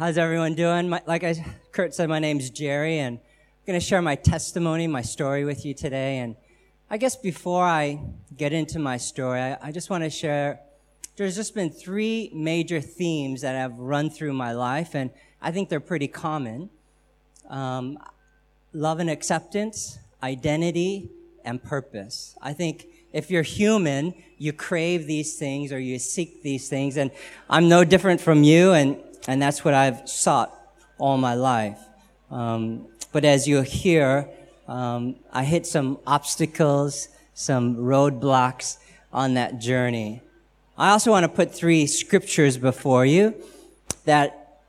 How's everyone doing? My, like I, Kurt said, my name's Jerry, and I'm going to share my testimony, my story with you today. And I guess before I get into my story, I, I just want to share. There's just been three major themes that have run through my life, and I think they're pretty common. Um, love and acceptance, identity, and purpose. I think if you're human, you crave these things or you seek these things. And I'm no different from you. And, and that's what I've sought all my life. Um, but as you'll hear, um, I hit some obstacles, some roadblocks on that journey. I also want to put three scriptures before you that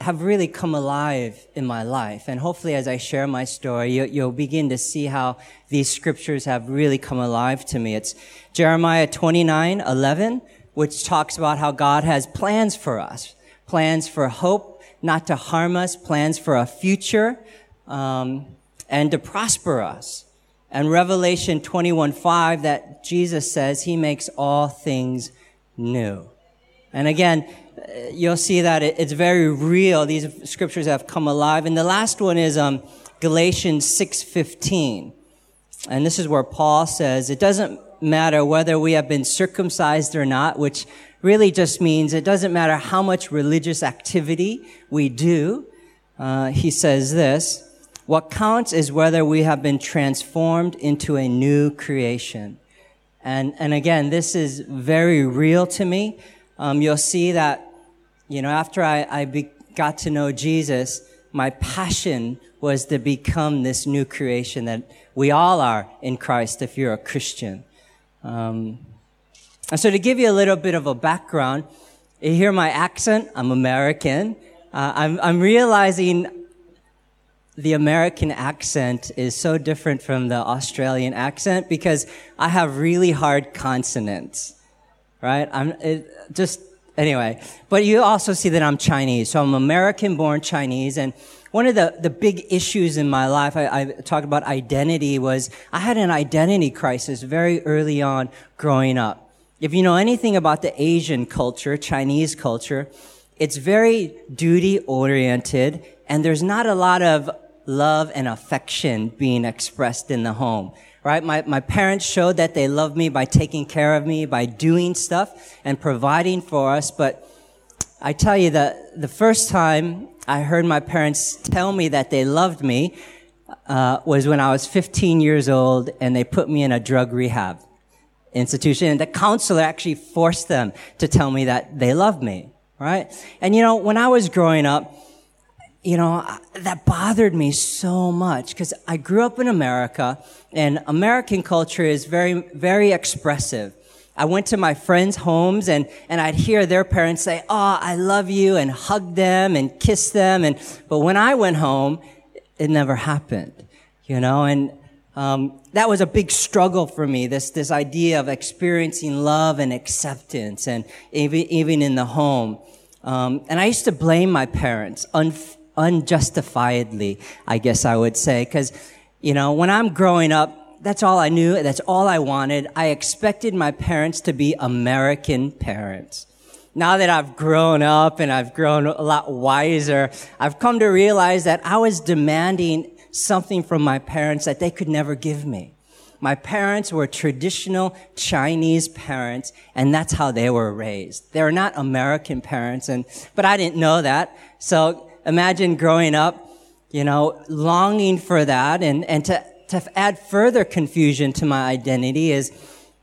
have really come alive in my life. And hopefully, as I share my story, you, will begin to see how these scriptures have really come alive to me. It's Jeremiah 29 11, which talks about how God has plans for us plans for hope, not to harm us, plans for a future, um, and to prosper us. And Revelation 21 5, that Jesus says he makes all things new. And again, you'll see that it's very real. These scriptures have come alive. And the last one is um, Galatians 6:15. And this is where Paul says, it doesn't matter whether we have been circumcised or not, which really just means it doesn't matter how much religious activity we do. Uh, he says this, what counts is whether we have been transformed into a new creation. And, and again, this is very real to me um, you'll see that, you know, after I, I be, got to know Jesus, my passion was to become this new creation that we all are in Christ if you're a Christian. Um, and so to give you a little bit of a background, you hear my accent, I'm American. Uh, I'm, I'm realizing the American accent is so different from the Australian accent because I have really hard consonants right? I'm it, just anyway. But you also see that I'm Chinese, so I'm American born Chinese, and one of the, the big issues in my life, I, I talked about identity, was I had an identity crisis very early on growing up. If you know anything about the Asian culture, Chinese culture, it's very duty oriented, and there's not a lot of love and affection being expressed in the home right? My, my parents showed that they loved me by taking care of me, by doing stuff and providing for us. But I tell you that the first time I heard my parents tell me that they loved me uh, was when I was 15 years old and they put me in a drug rehab institution. And the counselor actually forced them to tell me that they loved me, right? And you know, when I was growing up, you know, that bothered me so much because I grew up in America and American culture is very, very expressive. I went to my friends' homes and, and I'd hear their parents say, Oh, I love you and hug them and kiss them. And, but when I went home, it never happened, you know, and, um, that was a big struggle for me. This, this idea of experiencing love and acceptance and even, even in the home. Um, and I used to blame my parents. Unf- unjustifiedly, I guess I would say. Because, you know, when I'm growing up, that's all I knew. That's all I wanted. I expected my parents to be American parents. Now that I've grown up and I've grown a lot wiser, I've come to realize that I was demanding something from my parents that they could never give me. My parents were traditional Chinese parents, and that's how they were raised. They were not American parents, and, but I didn't know that. So imagine growing up, you know, longing for that and, and to, to add further confusion to my identity is,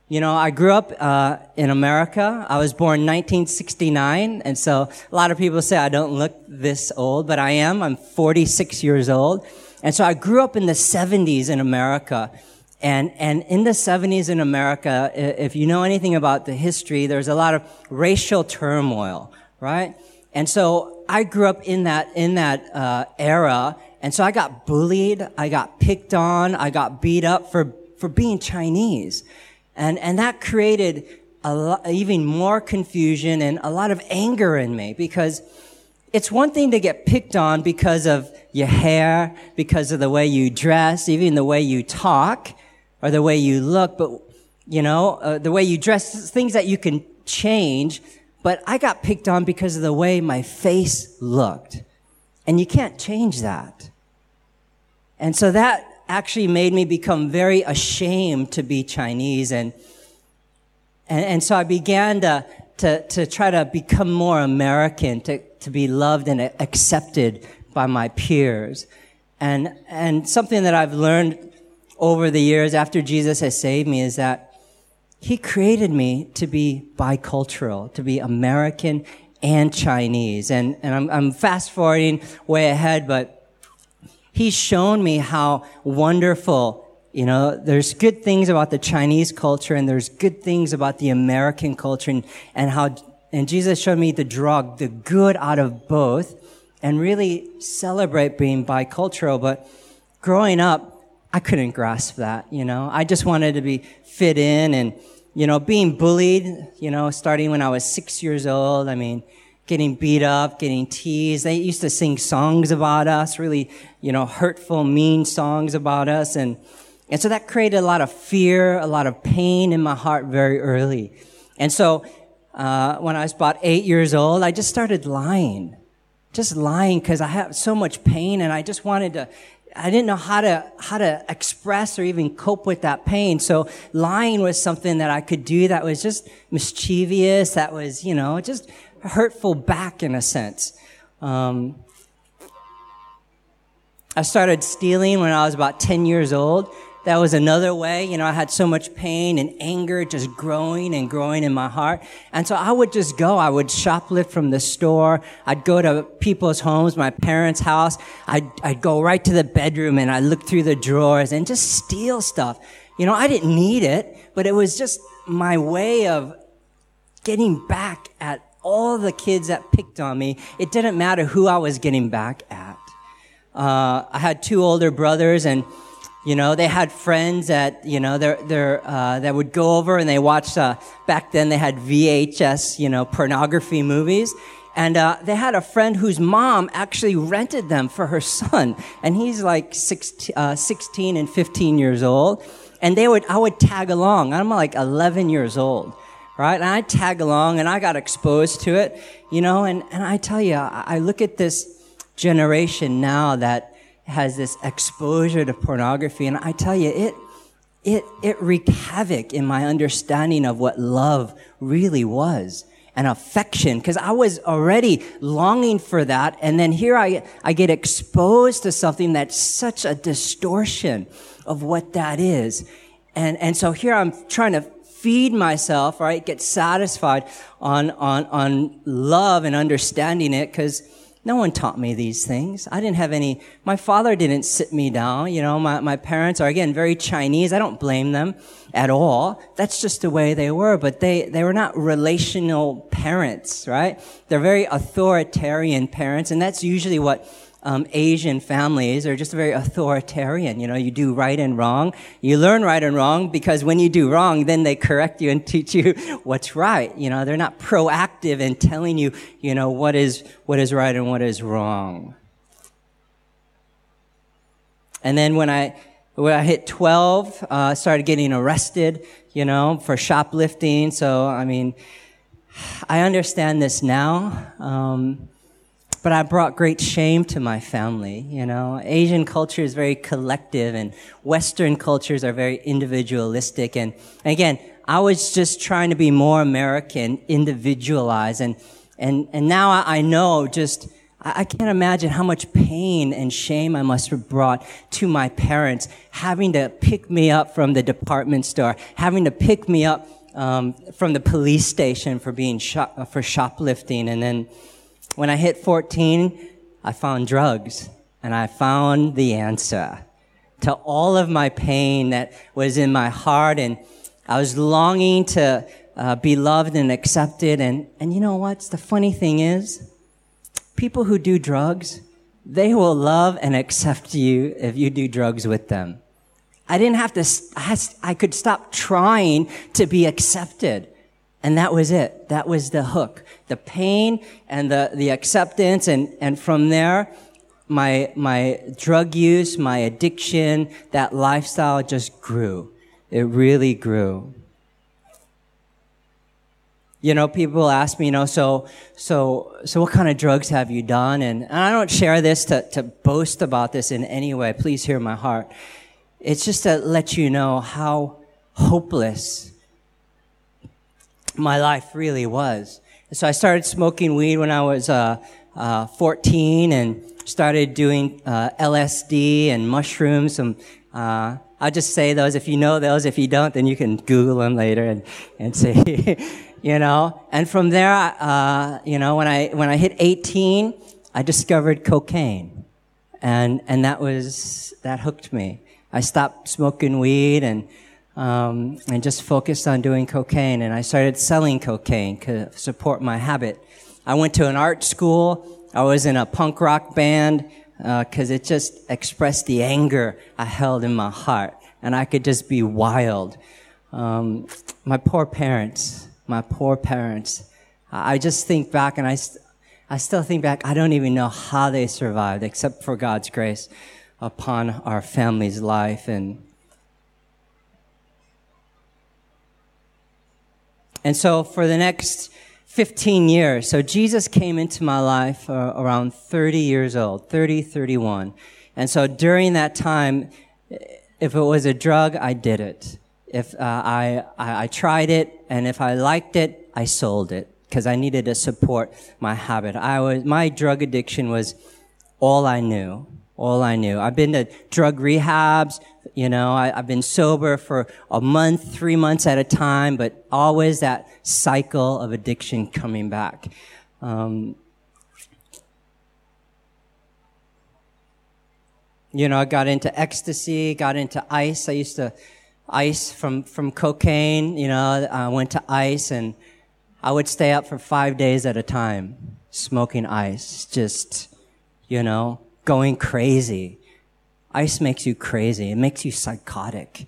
you know, I grew up uh, in America. I was born 1969, and so a lot of people say I don't look this old, but I am. I'm 46 years old, and so I grew up in the 70s in America. And, and in the 70s in America, if you know anything about the history, there's a lot of racial turmoil, right? And so I grew up in that, in that, uh, era. And so I got bullied. I got picked on. I got beat up for, for being Chinese. And, and that created a lot, even more confusion and a lot of anger in me because it's one thing to get picked on because of your hair, because of the way you dress, even the way you talk or the way you look, but you know, uh, the way you dress, things that you can change. but I got picked on because of the way my face looked. And you can't change that. And so that actually made me become very ashamed to be Chinese. And, and, and so I began to, to, to try to become more American, to, to be loved and accepted by my peers. And, and something that I've learned over the years after Jesus has saved me is that he created me to be bicultural, to be American and Chinese. And, and I'm, I'm fast forwarding way ahead, but he's shown me how wonderful, you know, there's good things about the Chinese culture and there's good things about the American culture and, and how, and Jesus showed me the drug, the good out of both and really celebrate being bicultural. But growing up, I couldn't grasp that, you know. I just wanted to be fit in and, you know, being bullied, you know, starting when I was six years old. I mean, getting beat up, getting teased. They used to sing songs about us, really, you know, hurtful, mean songs about us. And, and so that created a lot of fear, a lot of pain in my heart very early. And so, uh, when I was about eight years old, I just started lying. Just lying because I had so much pain and I just wanted to I didn't know how to, how to express or even cope with that pain. So lying was something that I could do that was just mischievous, that was, you know, just hurtful back in a sense. Um, I started stealing when I was about 10 years old that was another way. You know, I had so much pain and anger just growing and growing in my heart. And so I would just go. I would shoplift from the store. I'd go to people's homes, my parents' house. I'd, I'd go right to the bedroom and I'd look through the drawers and just steal stuff. You know, I didn't need it, but it was just my way of getting back at all the kids that picked on me. It didn't matter who I was getting back at. Uh, I had two older brothers and you know, they had friends that, you know, they're, they're, uh, that would go over and they watched, uh, back then they had VHS, you know, pornography movies. And, uh, they had a friend whose mom actually rented them for her son. And he's like 16, uh, 16 and 15 years old. And they would, I would tag along. I'm like 11 years old. Right? And I tag along and I got exposed to it, you know, and, and I tell you, I, I look at this generation now that, has this exposure to pornography. And I tell you, it, it, it wreaked havoc in my understanding of what love really was and affection because I was already longing for that. And then here I, I get exposed to something that's such a distortion of what that is. And, and so here I'm trying to feed myself, right? Get satisfied on, on, on love and understanding it because no one taught me these things. I didn't have any, my father didn't sit me down. You know, my, my parents are again very Chinese. I don't blame them at all. That's just the way they were, but they, they were not relational parents, right? They're very authoritarian parents, and that's usually what um, Asian families are just very authoritarian. You know, you do right and wrong. You learn right and wrong because when you do wrong, then they correct you and teach you what's right. You know, they're not proactive in telling you, you know, what is, what is right and what is wrong. And then when I, when I hit 12, uh, I started getting arrested, you know, for shoplifting. So, I mean, I understand this now. Um, but I brought great shame to my family. You know, Asian culture is very collective and Western cultures are very individualistic. And again, I was just trying to be more American, individualized. And, and, and now I know just, I can't imagine how much pain and shame I must have brought to my parents, having to pick me up from the department store, having to pick me up um, from the police station for being for shoplifting, and then when I hit 14, I found drugs and I found the answer to all of my pain that was in my heart. And I was longing to uh, be loved and accepted. And, and you know what? The funny thing is, people who do drugs, they will love and accept you if you do drugs with them. I didn't have to, I could stop trying to be accepted. And that was it. That was the hook. The pain and the, the acceptance. And, and from there, my, my drug use, my addiction, that lifestyle just grew. It really grew. You know, people ask me, you know, so, so, so what kind of drugs have you done? And, and I don't share this to, to boast about this in any way. Please hear my heart. It's just to let you know how hopeless my life really was. So I started smoking weed when I was, uh, uh, 14 and started doing, uh, LSD and mushrooms. Some, uh, I'll just say those. If you know those, if you don't, then you can Google them later and, and see. you know. And from there, uh, you know, when I when I hit 18, I discovered cocaine, and and that was that hooked me. I stopped smoking weed and um, and just focused on doing cocaine. And I started selling cocaine to support my habit. I went to an art school. I was in a punk rock band because uh, it just expressed the anger I held in my heart, and I could just be wild. Um, my poor parents my poor parents. I just think back and I, st- I still think back, I don't even know how they survived except for God's grace upon our family's life. And, and so for the next 15 years, so Jesus came into my life uh, around 30 years old, 30, 31. And so during that time, if it was a drug, I did it if uh, I, I, I tried it and if I liked it, I sold it because I needed to support my habit. I was my drug addiction was all I knew. All I knew. I've been to drug rehabs. You know, I, have been sober for a month, three months at a time, but always that cycle of addiction coming back. Um, you know, I got into ecstasy, got into ice. I used to ice from, from cocaine, you know, I went to ice and I would stay up for five days at a time smoking ice, just, you know, going crazy. Ice makes you crazy. It makes you psychotic.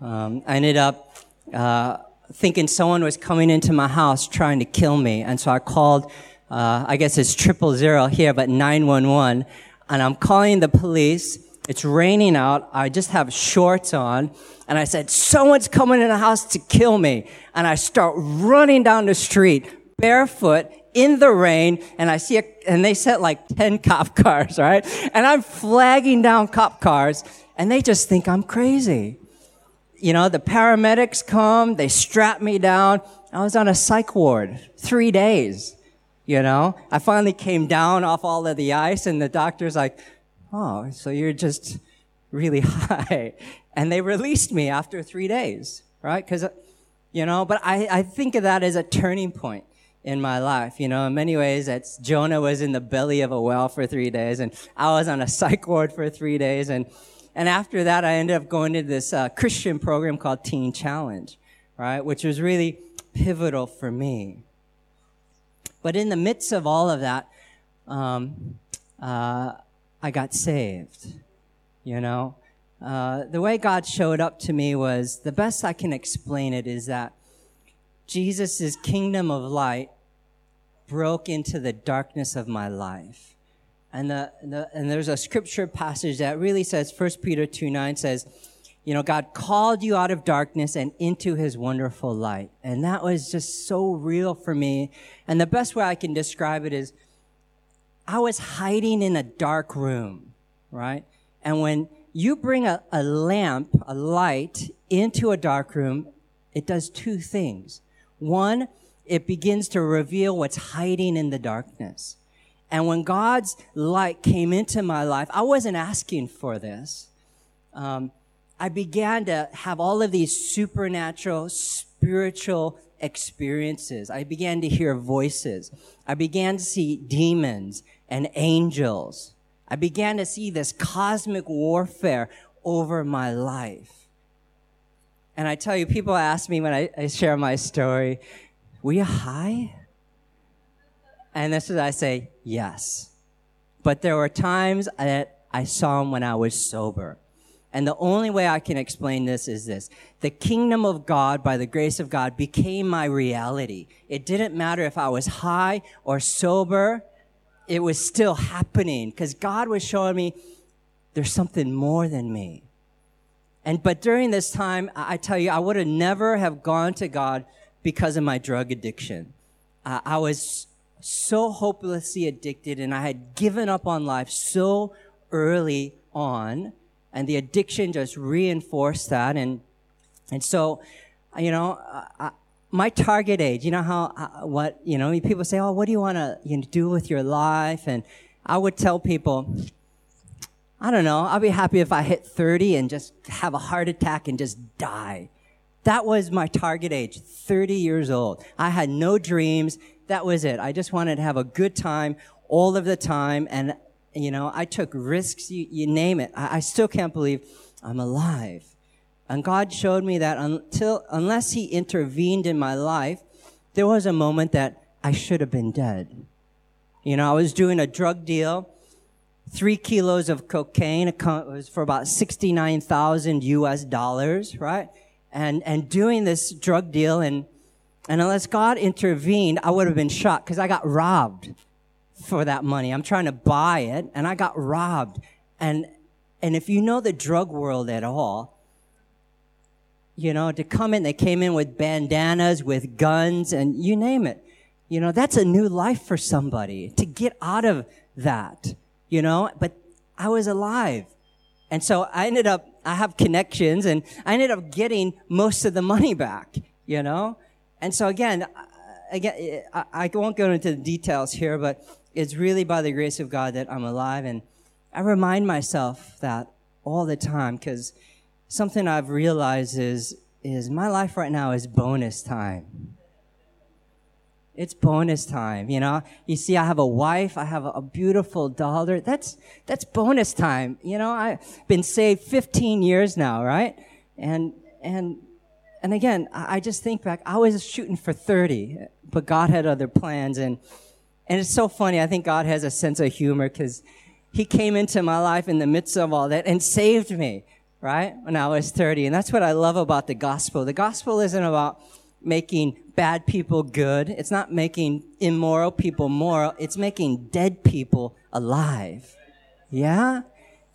Um, I ended up, uh, thinking someone was coming into my house trying to kill me. And so I called, uh, I guess it's triple zero here, but 911. And I'm calling the police it's raining out. I just have shorts on. And I said, someone's coming in the house to kill me. And I start running down the street barefoot in the rain. And I see a, and they sent like 10 cop cars, right? And I'm flagging down cop cars and they just think I'm crazy. You know, the paramedics come, they strap me down. I was on a psych ward three days. You know, I finally came down off all of the ice and the doctor's like, Oh, so you're just really high. And they released me after three days, right? Because, you know, but I, I think of that as a turning point in my life. You know, in many ways, it's Jonah was in the belly of a whale for three days, and I was on a psych ward for three days, and and after that, I ended up going to this uh, Christian program called Teen Challenge, right, which was really pivotal for me. But in the midst of all of that, um, uh, I got saved. You know, uh, the way God showed up to me was the best I can explain it is that Jesus' kingdom of light broke into the darkness of my life. And, the, the, and there's a scripture passage that really says, 1 Peter 2 9 says, you know, God called you out of darkness and into his wonderful light. And that was just so real for me. And the best way I can describe it is, I was hiding in a dark room, right? And when you bring a, a lamp, a light into a dark room, it does two things. One, it begins to reveal what's hiding in the darkness. And when God's light came into my life, I wasn't asking for this. Um, I began to have all of these supernatural, spiritual experiences. I began to hear voices. I began to see demons and angels. I began to see this cosmic warfare over my life. And I tell you, people ask me when I, I share my story, were you high? And this is, I say, yes. But there were times that I saw him when I was sober. And the only way I can explain this is this. The kingdom of God, by the grace of God, became my reality. It didn't matter if I was high or sober it was still happening because God was showing me there's something more than me. And but during this time, I tell you, I would have never have gone to God because of my drug addiction. Uh, I was so hopelessly addicted and I had given up on life so early on. And the addiction just reinforced that. And and so you know I, my target age you know how uh, what you know people say oh what do you want to you know, do with your life? And i would tell people i don't know. I'll be happy if i hit 30 and just have a heart attack and just die. That was my target age 30 years old. I had no dreams. That was it. I just wanted to have a good time all of the time. And you know, I took risks, you, you name it. I, I still can't believe I'm alive. And God showed me that until, unless He intervened in my life, there was a moment that I should have been dead. You know, I was doing a drug deal, three kilos of cocaine. It was for about 69,000 US dollars, right? And, and doing this drug deal and, and unless God intervened, I would have been shot because I got robbed for that money. I'm trying to buy it and I got robbed. And, and if you know the drug world at all, you know, to come in, they came in with bandanas, with guns, and you name it. You know, that's a new life for somebody to get out of that, you know, but I was alive. And so I ended up, I have connections and I ended up getting most of the money back, you know? And so again, again, I, I won't go into the details here, but it's really by the grace of God that I'm alive. And I remind myself that all the time because something I've realized is, is my life right now is bonus time. It's bonus time, you know. You see, I have a wife, I have a beautiful daughter. That's that's bonus time, you know. I've been saved 15 years now, right? And and and again, I just think back. I was shooting for 30, but God had other plans, and and it's so funny. I think God has a sense of humor because He came into my life in the midst of all that and saved me, right? When I was 30. And that's what I love about the gospel. The gospel isn't about making bad people good. It's not making immoral people moral. It's making dead people alive. Yeah?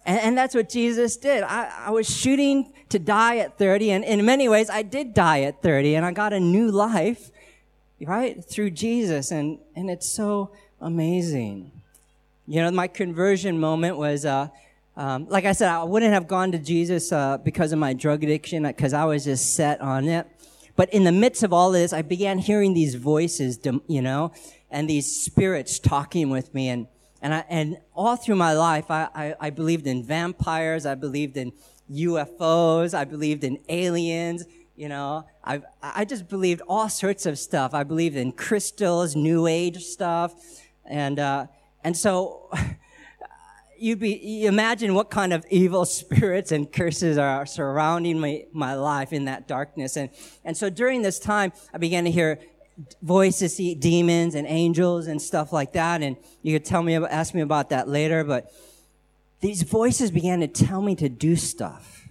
And, and that's what Jesus did. I, I was shooting to die at 30, and in many ways, I did die at 30, and I got a new life right? Through Jesus. And, and it's so amazing. You know, my conversion moment was, uh, um, like I said, I wouldn't have gone to Jesus uh, because of my drug addiction, because I was just set on it. But in the midst of all this, I began hearing these voices, you know, and these spirits talking with me. And, and, I, and all through my life, I, I, I believed in vampires. I believed in UFOs. I believed in aliens. You know, I I just believed all sorts of stuff. I believed in crystals, New Age stuff, and uh, and so you be imagine what kind of evil spirits and curses are surrounding my my life in that darkness. And and so during this time, I began to hear voices, see demons and angels and stuff like that. And you could tell me, ask me about that later. But these voices began to tell me to do stuff.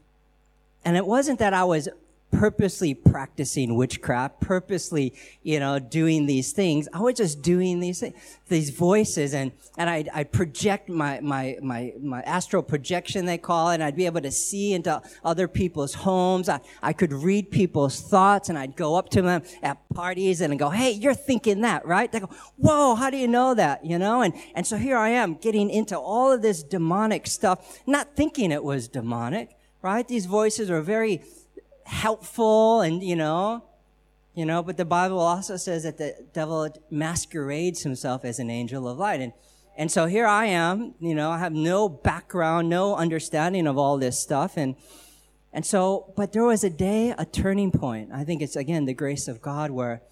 And it wasn't that I was purposely practicing witchcraft, purposely, you know, doing these things. I was just doing these things, these voices and, and I'd, I'd project my, my, my, my astral projection, they call it, and I'd be able to see into other people's homes. I, I could read people's thoughts and I'd go up to them at parties and go, Hey, you're thinking that, right? They go, Whoa, how do you know that? You know? And, and so here I am getting into all of this demonic stuff, not thinking it was demonic, right? These voices are very, helpful and, you know, you know, but the Bible also says that the devil masquerades himself as an angel of light. And, and so here I am, you know, I have no background, no understanding of all this stuff. And, and so, but there was a day, a turning point. I think it's again the grace of God where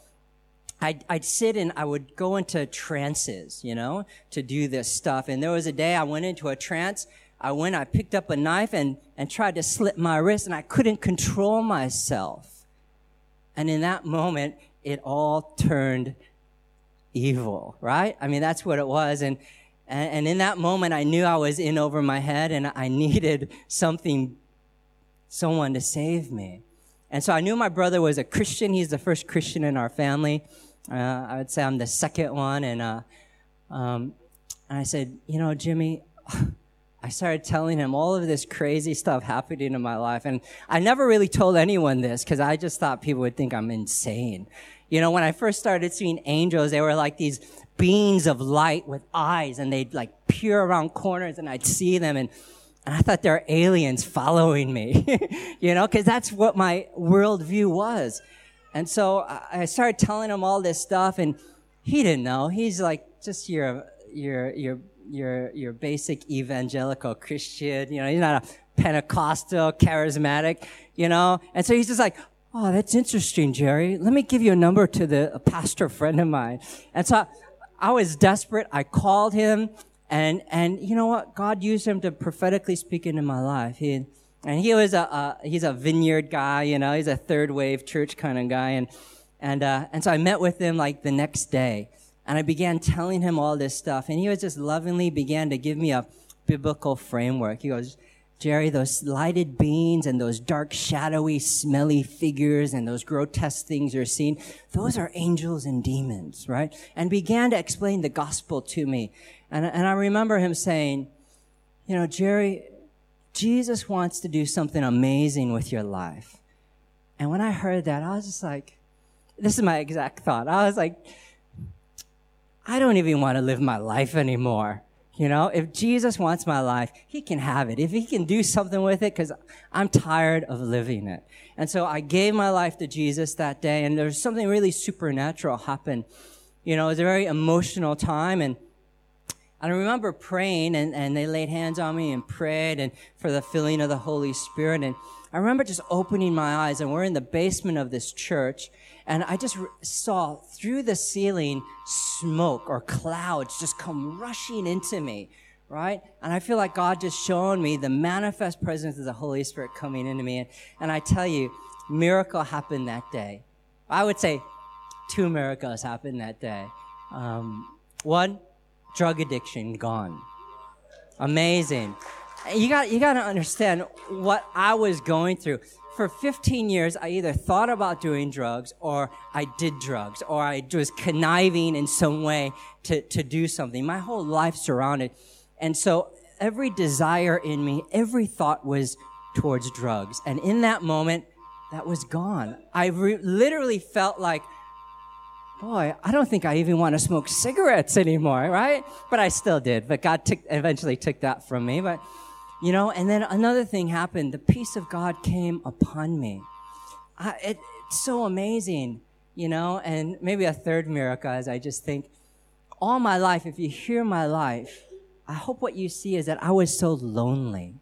I'd, I'd sit and I would go into trances, you know, to do this stuff. And there was a day I went into a trance I went, I picked up a knife and, and tried to slit my wrist, and I couldn't control myself. And in that moment, it all turned evil, right? I mean, that's what it was. And, and, and in that moment, I knew I was in over my head and I needed something, someone to save me. And so I knew my brother was a Christian. He's the first Christian in our family. Uh, I would say I'm the second one. And, uh, um, and I said, you know, Jimmy, I started telling him all of this crazy stuff happening in my life. And I never really told anyone this because I just thought people would think I'm insane. You know, when I first started seeing angels, they were like these beings of light with eyes and they'd like peer around corners and I'd see them and, and I thought they were aliens following me, you know, because that's what my worldview was. And so I started telling him all this stuff and he didn't know. He's like just your, your, your your your basic evangelical Christian. You know, he's not a Pentecostal, charismatic. You know, and so he's just like, "Oh, that's interesting, Jerry. Let me give you a number to the pastor friend of mine." And so I, I was desperate. I called him, and and you know what? God used him to prophetically speak into my life. He and he was a, a he's a vineyard guy. You know, he's a third wave church kind of guy, and and uh, and so I met with him like the next day. And I began telling him all this stuff. And he was just lovingly began to give me a biblical framework. He goes, Jerry, those lighted beings and those dark, shadowy, smelly figures and those grotesque things you're seeing, those are angels and demons, right? And began to explain the gospel to me. And, and I remember him saying, you know, Jerry, Jesus wants to do something amazing with your life. And when I heard that, I was just like, this is my exact thought. I was like, I don't even want to live my life anymore. You know, if Jesus wants my life, he can have it. If he can do something with it, because I'm tired of living it. And so I gave my life to Jesus that day, and there's something really supernatural happened. You know, it was a very emotional time, and I remember praying, and, and they laid hands on me and prayed, and for the filling of the Holy Spirit. And I remember just opening my eyes, and we're in the basement of this church, and I just saw through the ceiling smoke or clouds just come rushing into me, right? And I feel like God just showing me the manifest presence of the Holy Spirit coming into me. And, and I tell you, miracle happened that day. I would say two miracles happened that day. Um, one, drug addiction gone. Amazing. You got, you got to understand what I was going through for 15 years, I either thought about doing drugs or I did drugs or I was conniving in some way to, to do something. My whole life surrounded. And so every desire in me, every thought was towards drugs. And in that moment, that was gone. I re- literally felt like, boy, I don't think I even want to smoke cigarettes anymore, right? But I still did. But God took, eventually took that from me. But you know, and then another thing happened. The peace of God came upon me. I, it, it's so amazing, you know, and maybe a third miracle is I just think, all my life, if you hear my life, I hope what you see is that I was so lonely,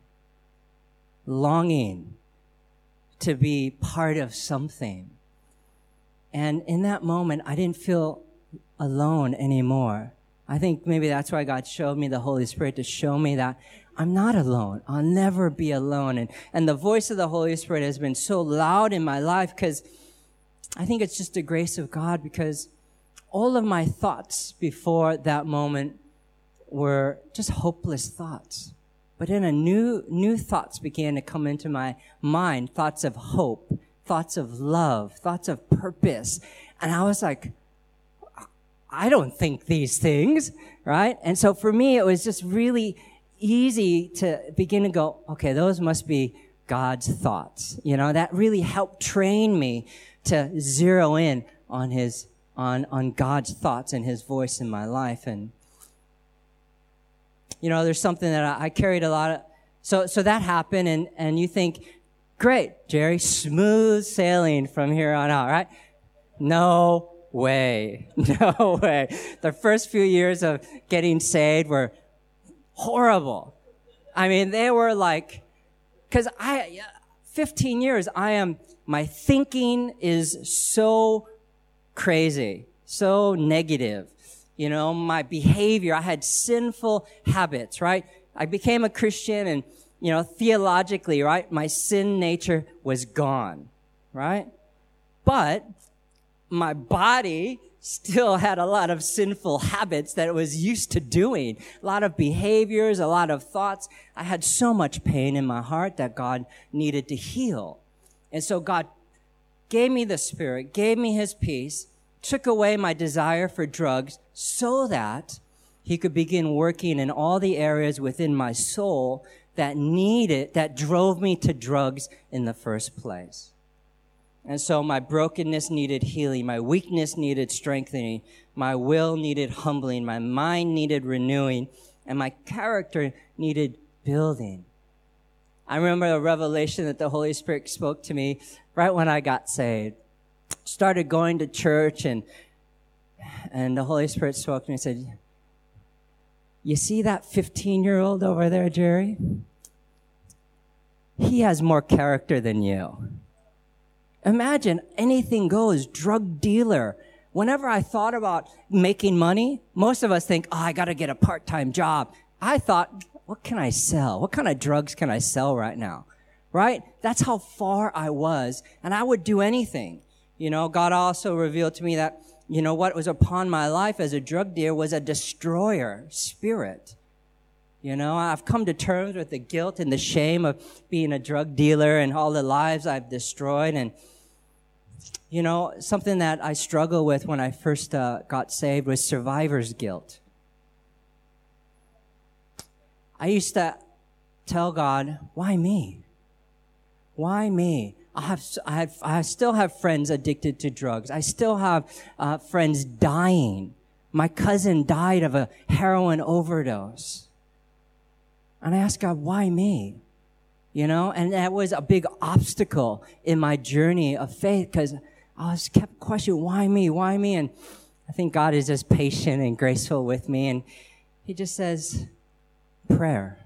longing to be part of something. And in that moment, I didn't feel alone anymore. I think maybe that's why God showed me the Holy Spirit to show me that I'm not alone. I'll never be alone. And, and the voice of the Holy Spirit has been so loud in my life because I think it's just the grace of God because all of my thoughts before that moment were just hopeless thoughts. But then a new, new thoughts began to come into my mind, thoughts of hope, thoughts of love, thoughts of purpose. And I was like, I don't think these things, right? And so for me, it was just really easy to begin to go, okay, those must be God's thoughts. You know, that really helped train me to zero in on his, on, on God's thoughts and his voice in my life. And, you know, there's something that I, I carried a lot of, so, so that happened and, and you think, great, Jerry, smooth sailing from here on out, right? No way. No way. The first few years of getting saved were horrible. I mean, they were like, cause I, 15 years, I am, my thinking is so crazy, so negative. You know, my behavior, I had sinful habits, right? I became a Christian and, you know, theologically, right? My sin nature was gone, right? But my body still had a lot of sinful habits that it was used to doing, a lot of behaviors, a lot of thoughts. I had so much pain in my heart that God needed to heal. And so God gave me the Spirit, gave me His peace, took away my desire for drugs so that he could begin working in all the areas within my soul that needed, that drove me to drugs in the first place. And so my brokenness needed healing. My weakness needed strengthening. My will needed humbling. My mind needed renewing. And my character needed building. I remember a revelation that the Holy Spirit spoke to me right when I got saved. Started going to church and, and the Holy Spirit spoke to me and said, you see that 15 year old over there, Jerry? He has more character than you. Imagine anything goes, drug dealer. Whenever I thought about making money, most of us think, oh, I gotta get a part-time job. I thought, what can I sell? What kind of drugs can I sell right now? Right? That's how far I was. And I would do anything. You know, God also revealed to me that, you know, what was upon my life as a drug dealer was a destroyer spirit. You know, I've come to terms with the guilt and the shame of being a drug dealer and all the lives I've destroyed. And, you know, something that I struggle with when I first uh, got saved was survivor's guilt. I used to tell God, why me? Why me? I have, I have, I still have friends addicted to drugs. I still have uh, friends dying. My cousin died of a heroin overdose. And I asked God, why me? You know, and that was a big obstacle in my journey of faith because I was kept questioning, why me? Why me? And I think God is just patient and graceful with me. And he just says, prayer.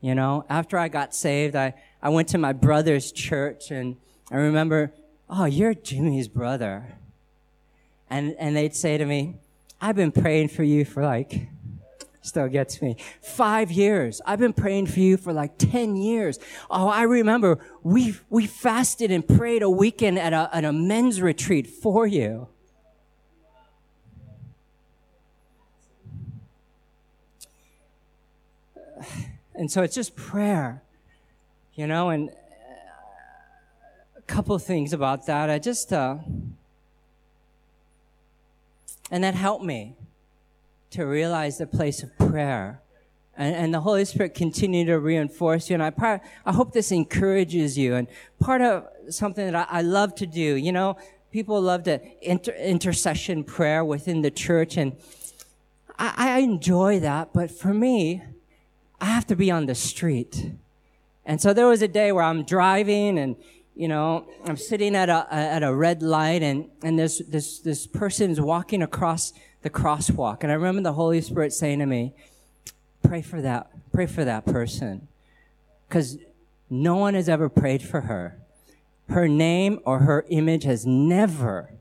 You know, after I got saved, I, I went to my brother's church and I remember, oh, you're Jimmy's brother. And, and they'd say to me, I've been praying for you for like still gets me. Five years. I've been praying for you for like 10 years. Oh, I remember we, we fasted and prayed a weekend at a, at a men's retreat for you. And so it's just prayer, you know, and a couple things about that. I just, uh, and that helped me to realize the place of prayer. And, and the Holy Spirit continue to reinforce you. And I, part, I hope this encourages you. And part of something that I, I love to do, you know, people love to inter, intercession prayer within the church. And I, I enjoy that. But for me, I have to be on the street. And so there was a day where I'm driving and, you know, I'm sitting at a, at a red light and, and this, this, this person's walking across the crosswalk. And I remember the Holy Spirit saying to me, pray for that, pray for that person. Cause no one has ever prayed for her. Her name or her image has never,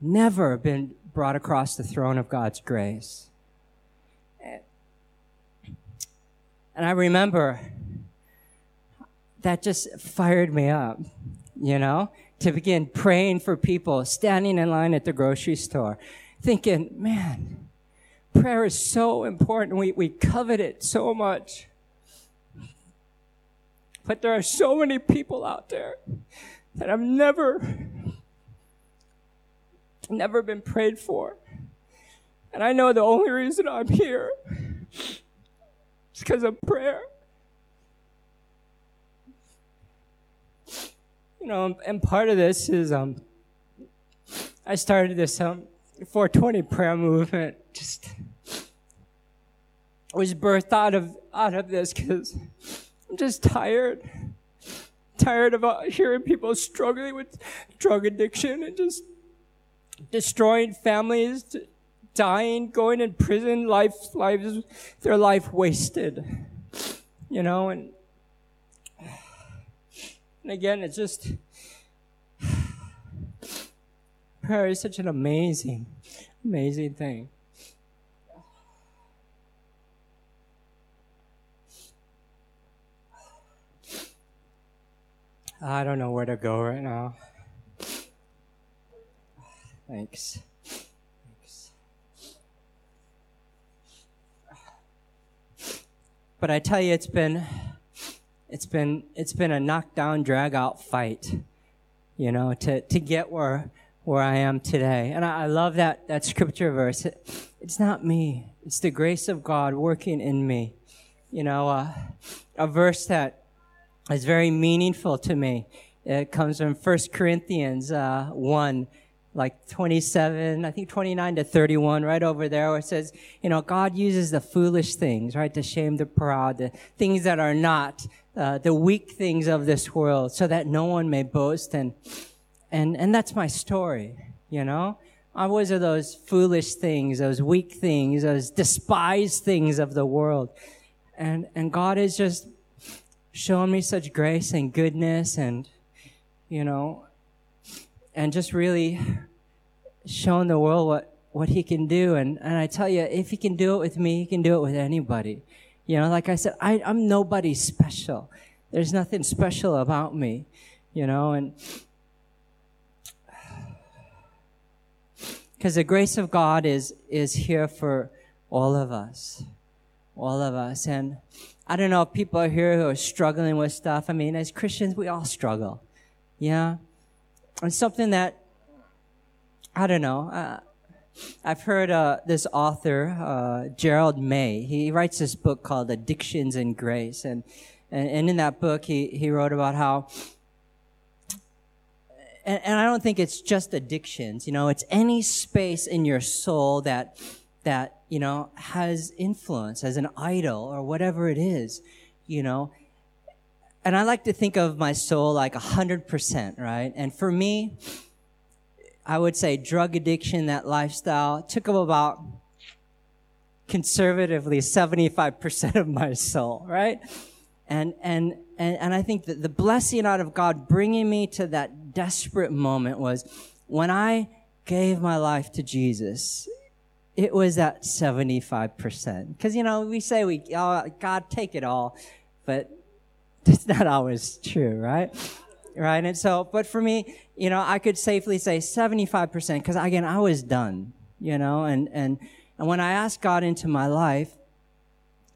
never been brought across the throne of God's grace. And I remember that just fired me up, you know, to begin praying for people standing in line at the grocery store, thinking, man, prayer is so important. We, we covet it so much. But there are so many people out there that have never, never been prayed for. And I know the only reason I'm here is because of prayer. You know, and part of this is um, I started this um, 420 prayer movement just was birthed out of out of this because I'm just tired, tired of uh, hearing people struggling with drug addiction and just destroying families, dying, going in prison, life lives their life wasted, you know, and and again, it's just Prayer is such an amazing, amazing thing. I don't know where to go right now. Thanks. Thanks. But I tell you, it's been, it's been, it's been a knockdown, drag out fight, you know, to, to get where where I am today. And I, I love that, that scripture verse. it's not me. It's the grace of God working in me. You know, uh, a verse that is very meaningful to me. It comes from 1 Corinthians uh, 1, like 27, I think 29 to 31, right over there, where it says, you know, God uses the foolish things, right, to shame the proud, the things that are not, uh, the weak things of this world, so that no one may boast. And, and, and that's my story, you know? I was of those foolish things, those weak things, those despised things of the world. And, and God has just shown me such grace and goodness and, you know, and just really shown the world what, what he can do. And, and I tell you, if he can do it with me, he can do it with anybody. You know, like I said, I, I'm nobody special. There's nothing special about me, you know, and because the grace of God is is here for all of us, all of us. And I don't know if people are here who are struggling with stuff. I mean, as Christians, we all struggle, yeah. And something that I don't know. Uh, I've heard uh, this author, uh, Gerald May. He writes this book called Addictions and Grace, and, and and in that book, he he wrote about how and, and I don't think it's just addictions. You know, it's any space in your soul that that you know has influence as an idol or whatever it is. You know, and I like to think of my soul like a hundred percent, right? And for me, I would say drug addiction, that lifestyle, took up about conservatively 75% of my soul, right? And, and, and, and I think that the blessing out of God bringing me to that desperate moment was when I gave my life to Jesus, it was at 75%. Because, you know, we say we, oh, God, take it all, but it's not always true, right? Right? And so, but for me, you know, I could safely say 75% because again, I was done, you know, and, and, and when I asked God into my life,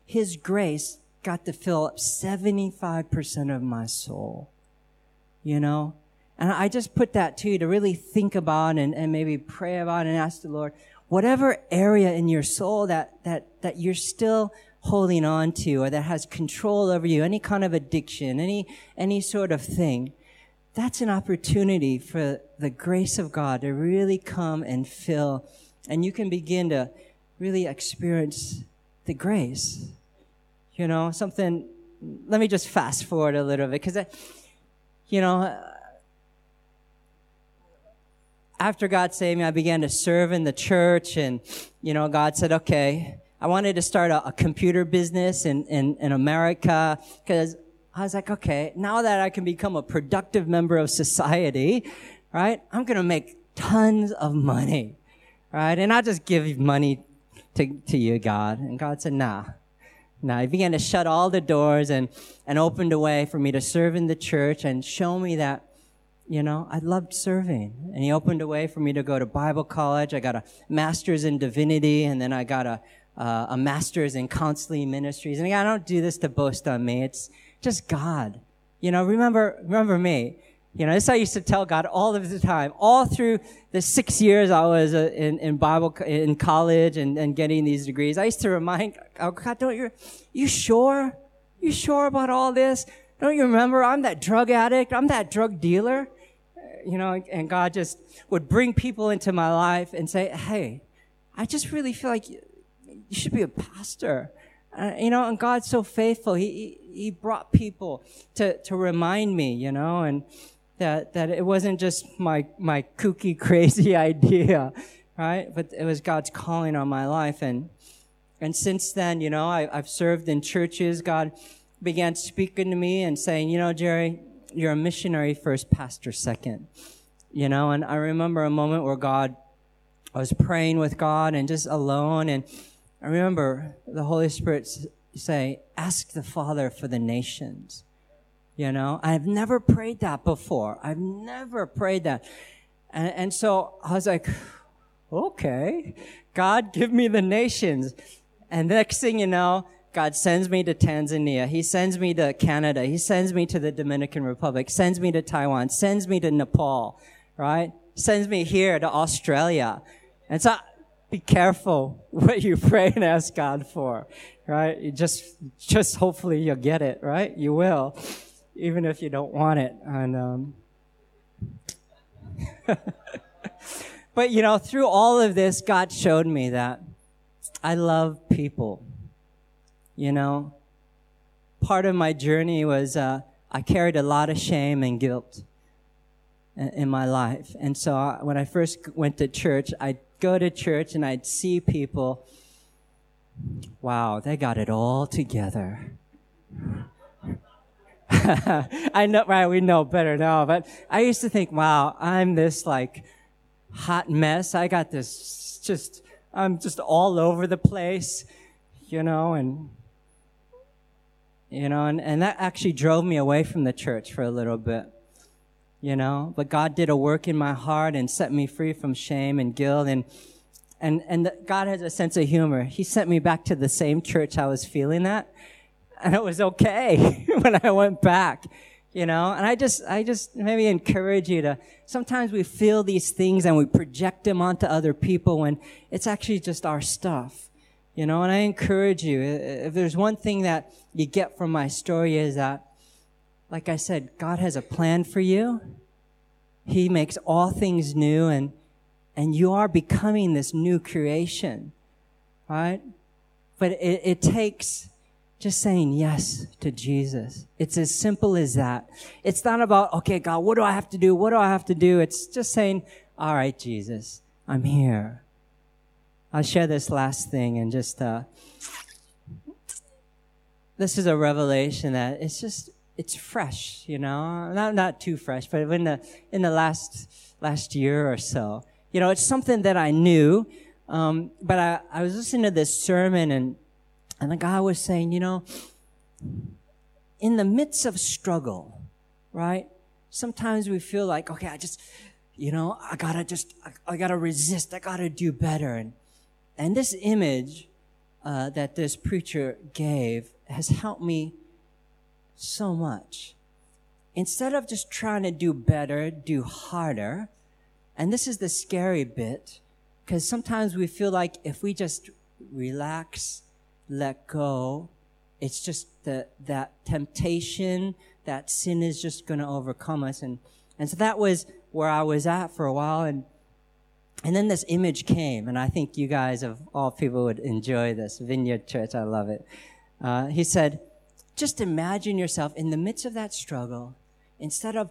His grace got to fill up 75% of my soul, you know? And I just put that to you to really think about and, and maybe pray about and ask the Lord, whatever area in your soul that, that, that you're still holding on to or that has control over you, any kind of addiction, any, any sort of thing, that's an opportunity for the grace of God to really come and fill. And you can begin to really experience the grace. You know, something, let me just fast forward a little bit because, you know, after God saved me, I began to serve in the church and, you know, God said, okay, I wanted to start a, a computer business in, in, in America because I was like, okay, now that I can become a productive member of society, right, I'm going to make tons of money, right? And I'll just give money to, to you, God. And God said, nah. Nah, he began to shut all the doors and, and opened a way for me to serve in the church and show me that you know, I loved serving. And he opened a way for me to go to Bible college. I got a master's in divinity, and then I got a, uh, a master's in counseling ministries. And again, I don't do this to boast on me. It's just God. You know, remember, remember me. You know, this I used to tell God all of the time. All through the six years I was uh, in, in Bible, in college and, and getting these degrees, I used to remind, oh God, don't you, you sure? You sure about all this? Don't you remember? I'm that drug addict. I'm that drug dealer you know, and God just would bring people into my life and say, hey, I just really feel like you, you should be a pastor. Uh, you know, and God's so faithful. He, he brought people to, to remind me, you know, and that, that it wasn't just my, my kooky, crazy idea, right? But it was God's calling on my life. And, and since then, you know, I, I've served in churches. God began speaking to me and saying, you know, Jerry, you're a missionary first, pastor second. You know, and I remember a moment where God, I was praying with God and just alone. And I remember the Holy Spirit say, ask the Father for the nations. You know, I've never prayed that before. I've never prayed that. And, and so I was like, okay, God, give me the nations. And next thing you know, God sends me to Tanzania. He sends me to Canada. He sends me to the Dominican Republic, sends me to Taiwan, sends me to Nepal, right? Sends me here to Australia. And so be careful what you pray and ask God for, right? You just, just hopefully you'll get it, right? You will, even if you don't want it. And, um, but you know, through all of this, God showed me that I love people. You know, part of my journey was uh, I carried a lot of shame and guilt in my life. And so uh, when I first went to church, I'd go to church and I'd see people, wow, they got it all together. I know, right? We know better now, but I used to think, wow, I'm this like hot mess. I got this just, I'm just all over the place, you know, and, you know, and, and that actually drove me away from the church for a little bit you know. But God did a work in my heart and set me free from shame and guilt. And, and, and God has a sense of humor. He sent me back to the same church I was feeling that. And it was okay when I went back, you know. And I just, I just maybe encourage you to, sometimes we feel these things and we project them onto other people when it's actually just our stuff. You know, and I encourage you, if there's one thing that you get from my story is that like I said, God has a plan for you. He makes all things new and, and you are becoming this new creation, right? But it, it takes just saying yes to Jesus. It's as simple as that. It's not about, okay, God, what do I have to do? What do I have to do? It's just saying, all right, Jesus, I'm here. I'll share this last thing and just, uh, this is a revelation that it's just, it's fresh, you know, not not too fresh, but in the in the last last year or so, you know, it's something that I knew, um, but I, I was listening to this sermon and and the guy was saying, you know, in the midst of struggle, right? Sometimes we feel like, okay, I just, you know, I gotta just, I, I gotta resist, I gotta do better, and and this image uh, that this preacher gave has helped me so much. Instead of just trying to do better, do harder. And this is the scary bit, because sometimes we feel like if we just relax, let go, it's just that that temptation, that sin is just going to overcome us. And, and so that was where I was at for a while. And, and then this image came, and I think you guys of all people would enjoy this. Vineyard Church, I love it. Uh, he said, just imagine yourself in the midst of that struggle, instead of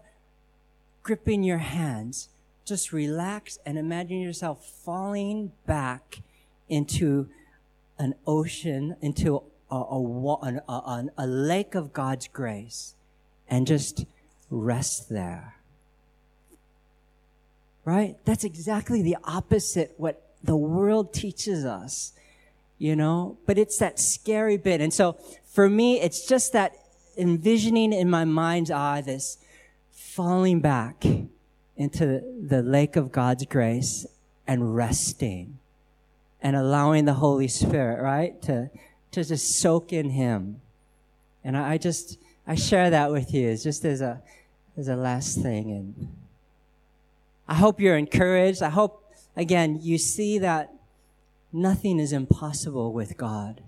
gripping your hands, just relax and imagine yourself falling back into an ocean, into a, a, a, a, lake of God's grace, and just rest there. Right? That's exactly the opposite what the world teaches us, you know? But it's that scary bit. And so for me, it's just that envisioning in my mind's eye this falling back into the lake of God's grace and resting and allowing the Holy Spirit, right, to, to just soak in Him. And I, I just, I share that with you just as a, as a last thing. And I hope you're encouraged. I hope, again, you see that nothing is impossible with God.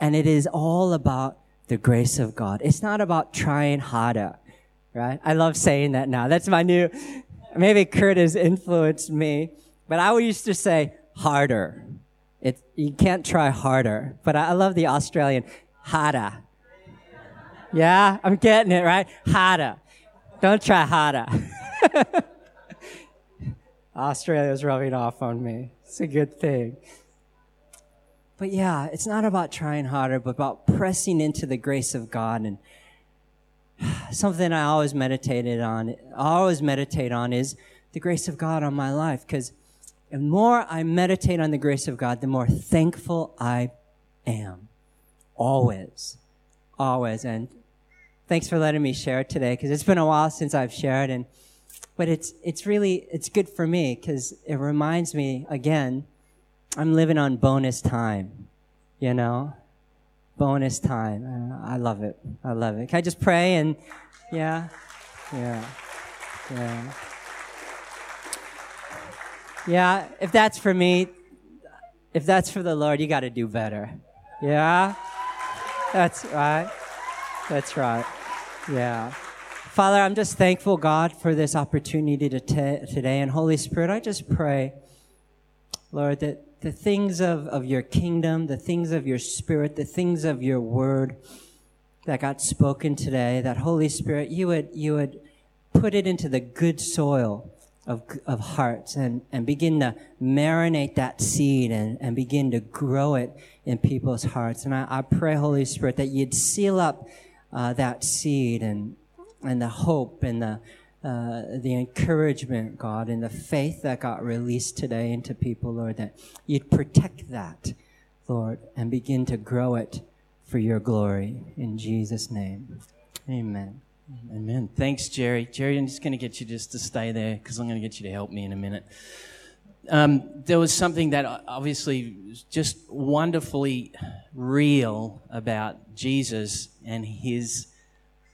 And it is all about the grace of God. It's not about trying harder, right? I love saying that now. That's my new, maybe Kurt has influenced me, but I used to say harder. It, you can't try harder, but I, I love the Australian harder. Yeah, I'm getting it, right? Harder. Don't try harder. Australia's rubbing off on me. It's a good thing. But yeah, it's not about trying harder, but about pressing into the grace of God. And something I always meditated on, I always meditate on is the grace of God on my life. Because the more I meditate on the grace of God, the more thankful I am. Always. Always. And thanks for letting me share today, because it's been a while since I've shared. And, but it's, it's really, it's good for me, because it reminds me again, I'm living on bonus time, you know? Bonus time. Uh, I love it. I love it. Can I just pray and, yeah? Yeah. Yeah. Yeah, if that's for me, if that's for the Lord, you got to do better. Yeah? That's right. That's right. Yeah. Father, I'm just thankful, God, for this opportunity to t- today. And Holy Spirit, I just pray, Lord, that the things of, of your kingdom, the things of your spirit, the things of your word that got spoken today, that Holy Spirit, you would, you would put it into the good soil of, of hearts and, and begin to marinate that seed and, and begin to grow it in people's hearts. And I, I pray, Holy Spirit, that you'd seal up uh, that seed and, and the hope and the, uh, the encouragement, God, and the faith that got released today into people, Lord, that you'd protect that, Lord, and begin to grow it for your glory. In Jesus' name, amen. Amen. Thanks, Jerry. Jerry, I'm just going to get you just to stay there because I'm going to get you to help me in a minute. Um, there was something that obviously was just wonderfully real about Jesus and his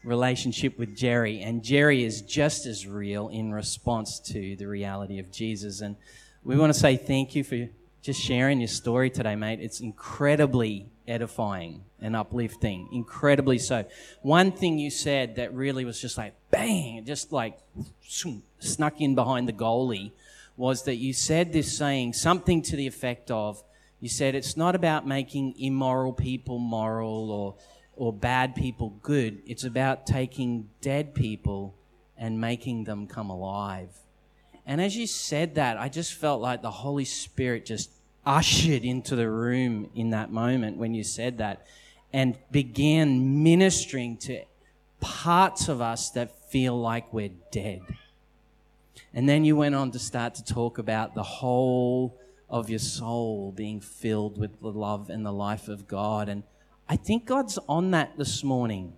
relationship with Jerry. And Jerry is just as real in response to the reality of Jesus. And we want to say thank you for just sharing your story today, mate. It's incredibly edifying and uplifting, incredibly so. One thing you said that really was just like bang, just like snuck in behind the goalie was that you said this saying, something to the effect of, you said it's not about making immoral people moral or, or bad people good. It's about taking dead people and making them come alive. And as you said that, I just felt like the Holy Spirit just ushered into the room in that moment when you said that and began ministering to parts of us that feel like we're dead. And then you went on to start to talk about the whole of your soul being filled with the love and the life of God. And I think God's on that this morning.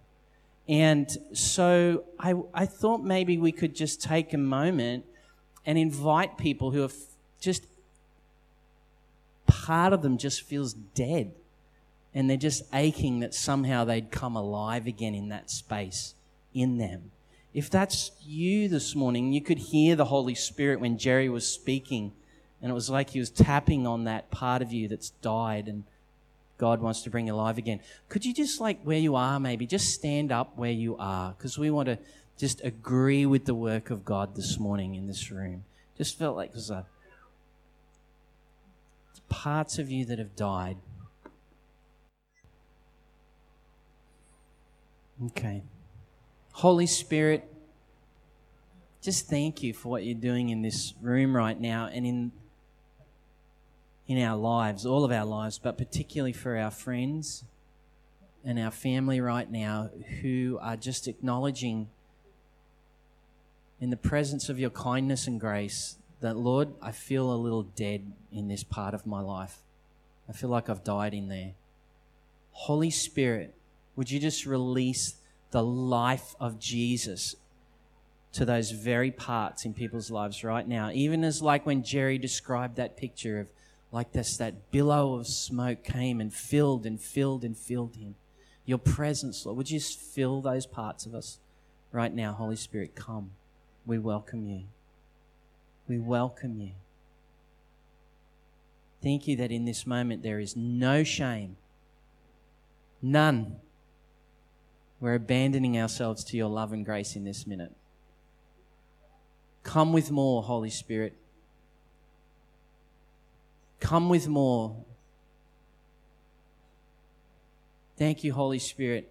And so I, I thought maybe we could just take a moment and invite people who are just part of them just feels dead. And they're just aching that somehow they'd come alive again in that space in them. If that's you this morning, you could hear the Holy Spirit when Jerry was speaking, and it was like he was tapping on that part of you that's died and God wants to bring alive again. Could you just, like where you are, maybe just stand up where you are? Because we want to just agree with the work of God this morning in this room. Just felt like there's a parts of you that have died. Okay. Holy Spirit, just thank you for what you're doing in this room right now and in in our lives, all of our lives, but particularly for our friends and our family right now who are just acknowledging in the presence of your kindness and grace that, Lord, I feel a little dead in this part of my life. I feel like I've died in there. Holy Spirit, would you just release the life of Jesus to those very parts in people's lives right now? Even as, like when Jerry described that picture of like this, that billow of smoke came and filled and filled and filled him. Your presence, Lord, would you just fill those parts of us right now? Holy Spirit, come. We welcome you. We welcome you. Thank you that in this moment there is no shame, none. We're abandoning ourselves to your love and grace in this minute. Come with more, Holy Spirit. Come with more. Thank you, Holy Spirit,